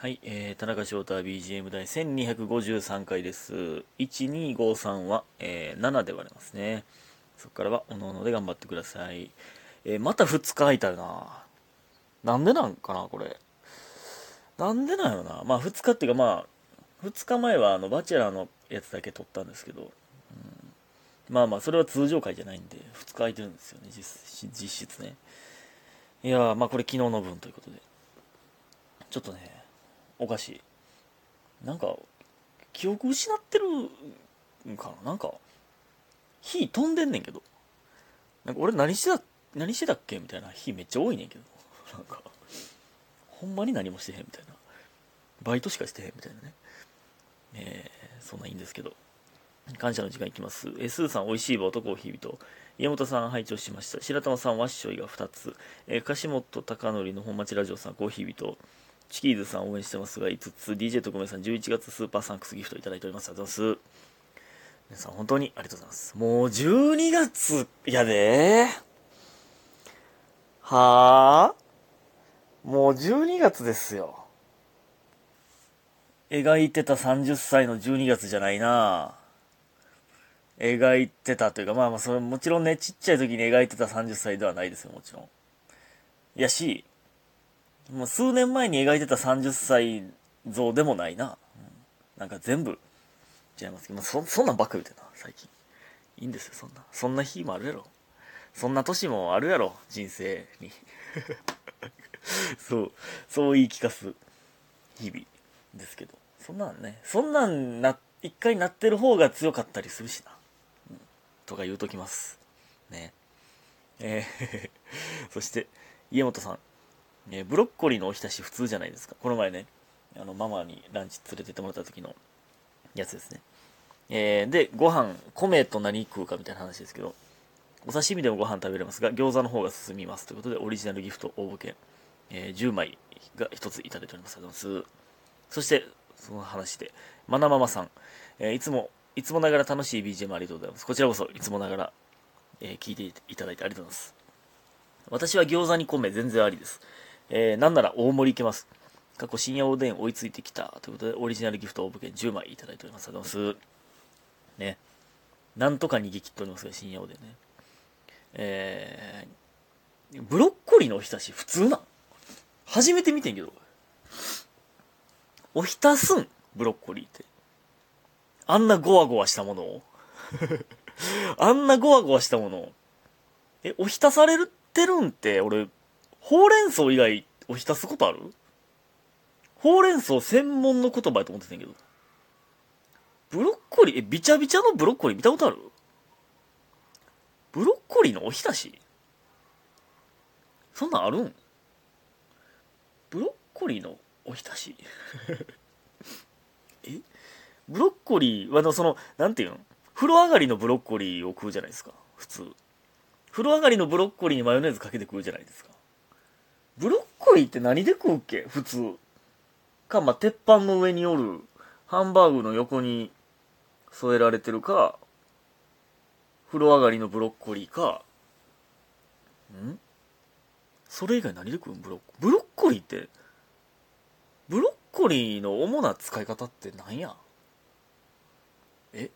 はい、えー、田中翔太 BGM 第1253回です。1253は、えー、7で割れますね。そこからは、おのおので頑張ってください。えー、また2日空いたよな。なんでなんかな、これ。なんでなんやろな。まあ、2日っていうか、まあ、2日前は、あの、バチェラーのやつだけ撮ったんですけど、うん、まあまあ、それは通常回じゃないんで、2日空いてるんですよね、実実質ね。いや、まあ、これ昨日の分ということで。ちょっとね、おかしい。なんか、記憶失ってるんかな？なんか、火飛んでんねんけど。なんか俺何してた、何してたっけ？みたいな火めっちゃ多いねんけど。なんか、ほんまに何もしてへんみたいな。バイトしかしてへんみたいなね。えー、そんないいんですけど。感謝の時間いきます。えー、スーさん、美味しい棒とコーヒー人。家元さん、拝聴しました。白玉さん、ワッショイが2つ。えー、樫本貴則の本町ラジオさん、コーヒー人。チキーズさん応援してますが、5つ、DJ 特命さん、11月スーパーサンクスギフトいただいております。ありがとうございます。皆さん、本当にありがとうございます。もう12月やではぁもう12月ですよ。描いてた30歳の12月じゃないな描いてたというか、まあまあ、それもちろんね、ちっちゃい時に描いてた30歳ではないですよ、もちろん。やし、もう数年前に描いてた30歳像でもないな。うん、なんか全部違いますけど、そ、そんなんばっか言うてな、最近。いいんですよ、そんな。そんな日もあるやろ。そんな年もあるやろ、人生に。そう、そう言い聞かす日々ですけど。そんなんね、そんなんな、一回なってる方が強かったりするしな。うん、とか言うときます。ね。えー そして、家元さん。えー、ブロッコリーのおひたし普通じゃないですか。この前ね、あの、ママにランチ連れてってもらった時のやつですね。えー、で、ご飯、米と何食うかみたいな話ですけど、お刺身でもご飯食べれますが、餃子の方が進みます。ということで、オリジナルギフト応募券、えー、10枚が1ついただいております。ありがとうございます。そして、その話で、まなママさん、えー、いつも、いつもながら楽しい BGM ありがとうございます。こちらこそ、いつもながら、えー、聞いていただいてありがとうございます。私は餃子に米全然ありです。えー、なんなら大盛りいけます。過去深夜おでん追いついてきた。ということで、オリジナルギフト応募券10枚いただいております。ありがとうございます。ね。なんとか逃げ切っておりますが、深夜おでんね。えー、ブロッコリーのおひたし普通なん初めて見てんけど。おひたすんブロッコリーって。あんなゴワゴワしたものを あんなゴワゴワしたものを。え、おひたされてるんって、俺、ほうれん草以外おひたすことある？ほうれん草専門の言葉やと思ってたんやけど。ブロッコリー、え、びちゃびちゃのブロッコリー見たことある？ブロッコリーのおひたし？そんなんあるん？ブロッコリーのおひたし？え？ブロッコリーはの、その、なんていうの？風呂上がりのブロッコリーを食うじゃないですか。普通。風呂上がりのブロッコリーにマヨネーズかけて食うじゃないですか。ブロッコリーって何で食うっけ？普通。か、まあ、鉄板の上におる、ハンバーグの横に添えられてるか、風呂上がりのブロッコリーか、ん？それ以外何で食うん？ブロッコブロッコリーって、ブロッコリーの主な使い方って何や？え？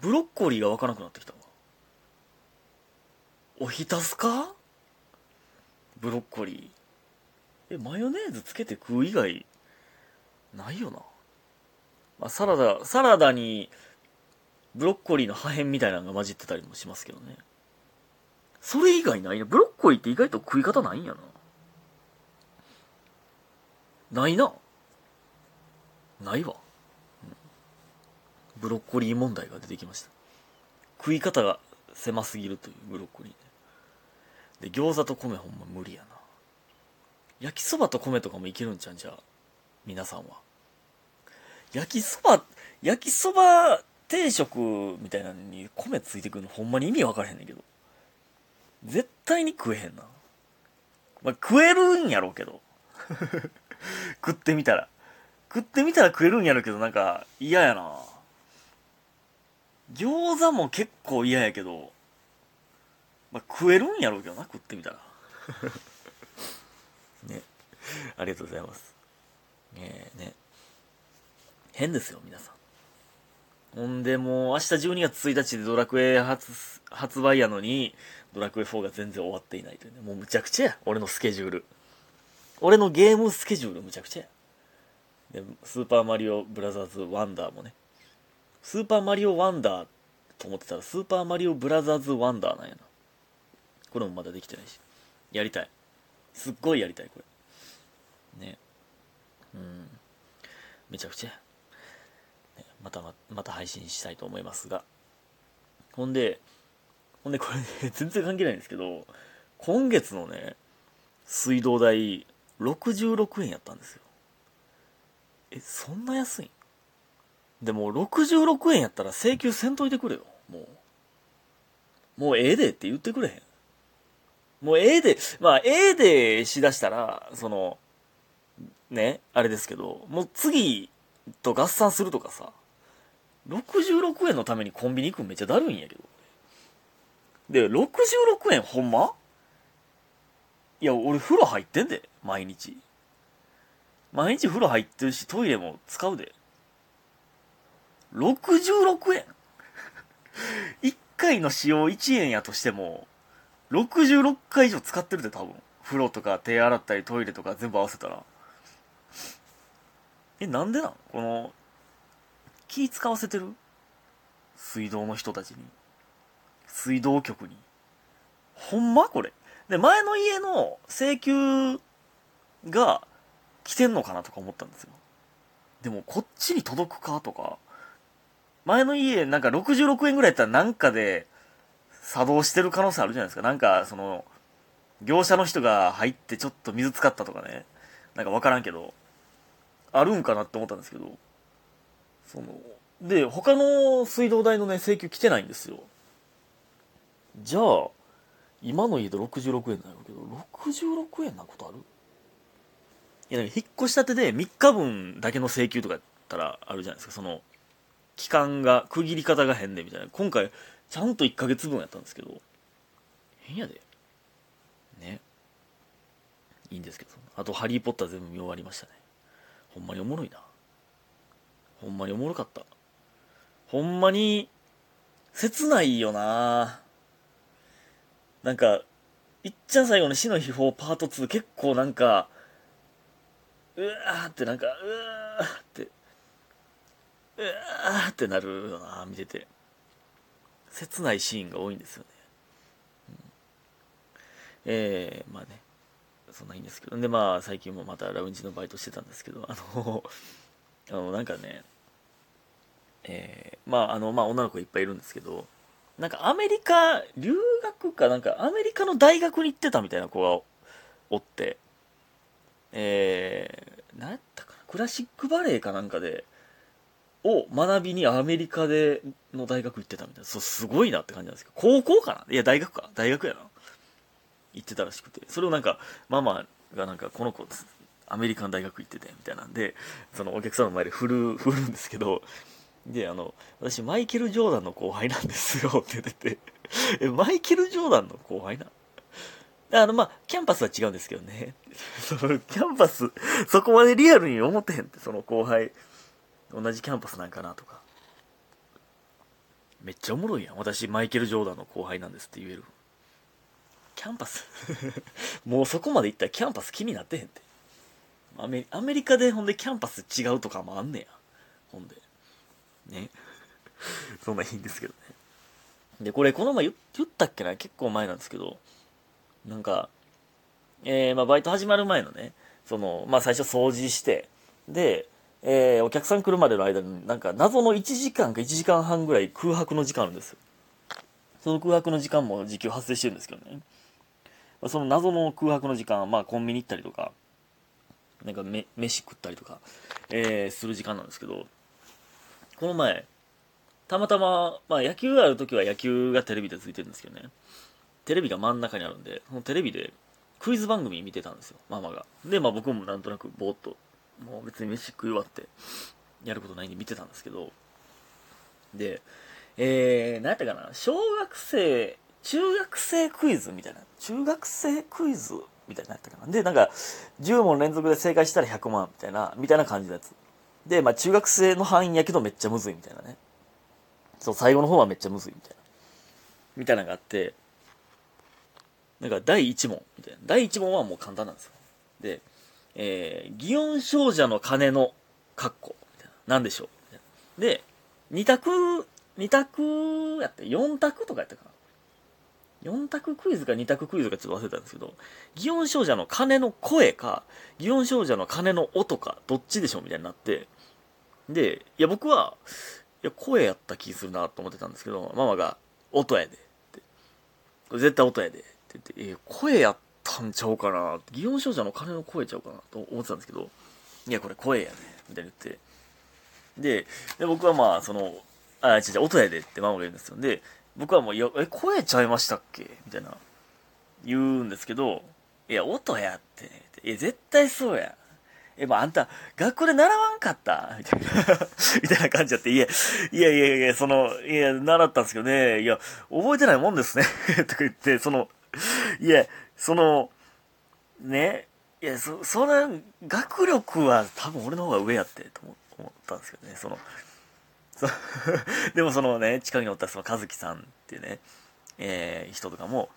ブロッコリーがわからなくなってきたわ。おひたすか？ブロッコリー。え、マヨネーズつけて食う以外、ないよな。まあ、サラダ、サラダに、ブロッコリーの破片みたいなのが混じってたりもしますけどね。それ以外ないな。ブロッコリーって意外と食い方ないんやな。ないな。ないわ。ブロッコリー問題が出てきました。食い方が狭すぎるというブロッコリー。で、餃子と米ほんま無理やな。焼きそばと米とかもいけるんちゃうんじゃあ、皆さんは。焼きそば、焼きそば定食みたいなのに米ついてくるのほんまに意味わからへんねんけど。絶対に食えへんな。まあ、食えるんやろうけど。食ってみたら。食ってみたら食えるんやろうけど、なんか嫌やな。餃子も結構嫌やけど、まあ、食えるんやろうけどな、食ってみたら。ね。ありがとうございます。えー、ね。変ですよ、皆さん。ほんで、もう明日12月1日でドラクエ発発売やのに、ドラクエ4が全然終わっていないというね。もうむちゃくちゃや、俺のスケジュール。俺のゲームスケジュールむちゃくちゃや。で、スーパーマリオブラザーズワンダーもね。スーパーマリオワンダーと思ってたら、スーパーマリオブラザーズワンダーなんやな。これもまだできてないし。やりたい。すっごいやりたい、これ。ね。うん。めちゃくちゃ、ね、またま、また配信したいと思いますが。ほんで、ほんでこれ、ね、全然関係ないんですけど、今月のね、水道代、66円やったんですよ。え、そんな安いん？でも、66円やったら請求せんといてくれよ、もう。もうええでって言ってくれへん。もうええで、まあ、ええでしだしたら、その、ね、あれですけど、もう次と合算するとかさ、66円のためにコンビニ行くんめっちゃだるいんやけど。で、66円ほんま？いや、俺風呂入ってんで、毎日。毎日風呂入ってるし、トイレも使うで。66円 ?1 回の使用1円やとしても、66回以上使ってるで多分。風呂とか手洗ったりトイレとか全部合わせたら。えなんでなん？この気使わせてる？水道の人たちに。水道局に。ほんま？これ。で前の家の請求が来てんのかなとか思ったんですよ。でもこっちに届くかとか。前の家なんか66円ぐらいやったらなんかで作動してる可能性あるじゃないですか。なんか、その、業者の人が入ってちょっと水使ったとかね。なんかわからんけど、あるんかなって思ったんですけど、その、で、他の水道代のね、請求来てないんですよ。じゃあ、今の家で66円なんやけど、66円なことある？いや、なんか引っ越したてで3日分だけの請求とかやったらあるじゃないですか。その、期間が、区切り方が変でみたいな。今回、ちゃんと1ヶ月分やったんですけど変やで。ね。いいんですけどあと「ハリー・ポッター」全部見終わりましたね。ほんまにおもろいな。ほんまにおもろかった。ほんまに切ないよな。なんかいっちゃん最後の死の秘宝パート2結構なんかうわーってなんかうわーってうわーってなるよな見てて。切ないシーンが多いんですよね。うん、えー、まあね、そんないいんですけど、で、まあ、最近もまたラウンジのバイトしてたんですけど、あの、あの、なんかね、えー、まあ、あの、まあ、女の子いっぱいいるんですけど、なんかアメリカ、留学かなんかアメリカの大学に行ってたみたいな子がおって、えー、何やったかな、クラシックバレエかなんかで、を学びにアメリカでの大学行ってたみたいな。そう、すごいなって感じなんですけど、高校かな？いや、大学か。大学やな。行ってたらしくて。それをなんか、ママがなんか、この子、アメリカの大学行ってて、みたいなんで、そのお客さんの前で振る、振るんですけど、で、あの、私、マイケル・ジョーダンの後輩なんですよ、って言ってて、え、マイケル・ジョーダンの後輩なあの、まあ、キャンパスは違うんですけどね。その、キャンパス、そこまでリアルに思ってへんって、その後輩。同じキャンパスなんかなとか。めっちゃおもろいやん。私マイケル・ジョーダンの後輩なんですって言える。キャンパス？もうそこまで行ったらキャンパス気になってへんって。アメアメリカでほんでキャンパス違うとかもあんねや。ほんで。ね。そんないいんですけどね。でこれこの前言ったっけな？結構前なんですけど。なんかえー、まあバイト始まる前のね。そのまあ最初掃除して。でえー、お客さん来るまでの間になんか謎の1時間か1時間半ぐらい空白の時間あるんですよ。その空白の時間も時給発生してるんですけどね。その謎の空白の時間、まあコンビニ行ったりとか、なんかめ飯食ったりとか、えー、する時間なんですけど、この前、たまたま、まあ野球がある時は野球がテレビでついてるんですけどね、テレビが真ん中にあるんで、そのテレビでクイズ番組見てたんですよ、ママが。で、まあ僕もなんとなくぼーっともう別に飯食い終わってやることないんで見てたんですけどでえー、何やったかな小学生中学生クイズみたいな中学生クイズみたいなやったかな。で、なんか、10問連続で正解したら100万みたいな、みたいな感じのやつ。で、まあ中学生の範囲やけどめっちゃむずいみたいなね。そう、最後の方はめっちゃむずいみたいな。みたいなのがあって、なんか第1問みたいな。第1問はもう簡単なんですよ。で、えー、祇園少女の鐘の括弧みたいな。なんでしょう？で、2択、2択？やって、4択とかやったかな？4択クイズか2択クイズかちょっと忘れたんですけど、祇園少女の鐘の声か、祇園少女の鐘の音か、どっちでしょう？みたいになって、で、いや僕は、いや声やった気するなと思ってたんですけど、ママが、音やで。って。絶対音やで。って言って、え声やったんちゃうかな祇園少女の鐘の声ちゃうかなと思ってたんですけど、いや、これ声やで。みたいに言って。で、で僕はまあ、その、あ、違う違う、音やでってママが言うんですよ。で、僕はもう、いや、え、声ちゃいましたっけ？みたいな、言うんですけど、いや、音やって。いや、絶対そうや。え、まあ、あんた、学校で習わんかった？みたいな みたいな感じやって、いや、いやいやいや、その、いや、習ったんですけどね、いや、覚えてないもんですね とか言って、その、いや、その、ね、いや、そ、それ、学力は多分俺の方が上やって、と思ったんですけどね、その、そ でもそのね、近くにおったその和樹さんっていうね、えー、人とかも、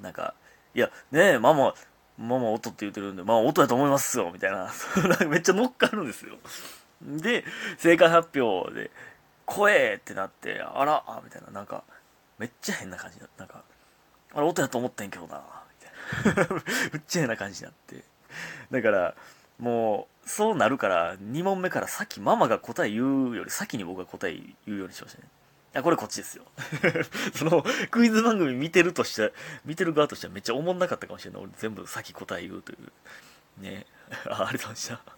なんか、いや、ねえ、ママ、ママ音って言ってるんで、まあ音やと思いますよ、みたいな。めっちゃ乗っかるんですよ。で、正解発表で、声ってなって、あら、みたいな、なんか、めっちゃ変な感じだ。なんか、あれ音やと思ってんけどな、う。っちゃ変な感じになって。だから、もう、そうなるから、2問目からさっきママが答え言うより先に僕が答え言うようにしましたね。あ、これこっちですよ。その、クイズ番組見てるとして、見てる側としてはめっちゃおもんなかったかもしれない。俺全部先答え言うという。ね。あありがとうございました。